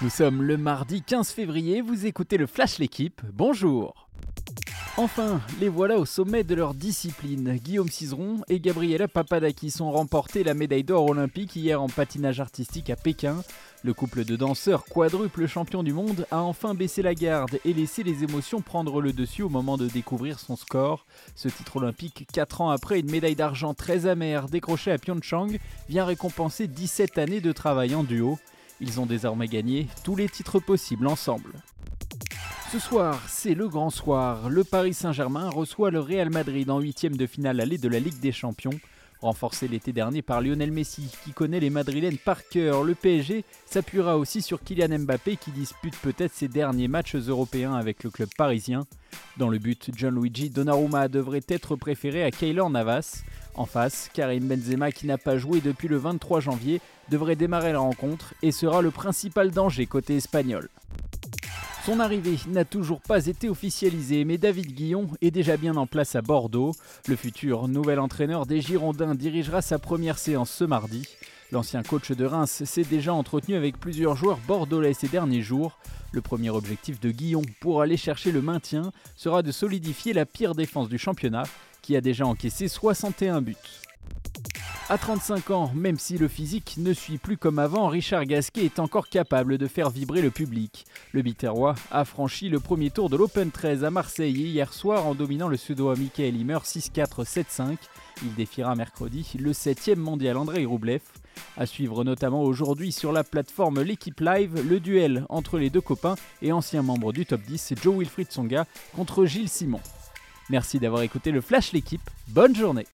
Nous sommes le mardi 15 février, vous écoutez le Flash L'équipe, bonjour Enfin, les voilà au sommet de leur discipline. Guillaume Cizeron et Gabriela Papadakis ont remporté la médaille d'or olympique hier en patinage artistique à Pékin. Le couple de danseurs quadruple champion du monde a enfin baissé la garde et laissé les émotions prendre le dessus au moment de découvrir son score. Ce titre olympique, 4 ans après une médaille d'argent très amère décrochée à Pyeongchang, vient récompenser 17 années de travail en duo. Ils ont désormais gagné tous les titres possibles ensemble. Ce soir, c'est le grand soir. Le Paris Saint-Germain reçoit le Real Madrid en huitième de finale allée de la Ligue des Champions. Renforcé l'été dernier par Lionel Messi, qui connaît les Madrilènes par cœur, le PSG s'appuiera aussi sur Kylian Mbappé, qui dispute peut-être ses derniers matchs européens avec le club parisien. Dans le but, Gianluigi Donnarumma devrait être préféré à Keylor Navas. En face, Karim Benzema, qui n'a pas joué depuis le 23 janvier, devrait démarrer la rencontre et sera le principal danger côté espagnol. Son arrivée n'a toujours pas été officialisée, mais David Guillon est déjà bien en place à Bordeaux. Le futur nouvel entraîneur des Girondins dirigera sa première séance ce mardi. L'ancien coach de Reims s'est déjà entretenu avec plusieurs joueurs bordelais ces derniers jours. Le premier objectif de Guillon pour aller chercher le maintien sera de solidifier la pire défense du championnat, qui a déjà encaissé 61 buts. À 35 ans, même si le physique ne suit plus comme avant, Richard Gasquet est encore capable de faire vibrer le public. Le Biterrois a franchi le premier tour de l'Open 13 à Marseille hier soir en dominant le suédois Michael Himmer 6-4-7-5. Il défiera mercredi le 7e mondial Andrei Roublev. À suivre notamment aujourd'hui sur la plateforme L'équipe live, le duel entre les deux copains et anciens membres du top 10, Joe Wilfried Songa contre Gilles Simon. Merci d'avoir écouté le Flash l'équipe, bonne journée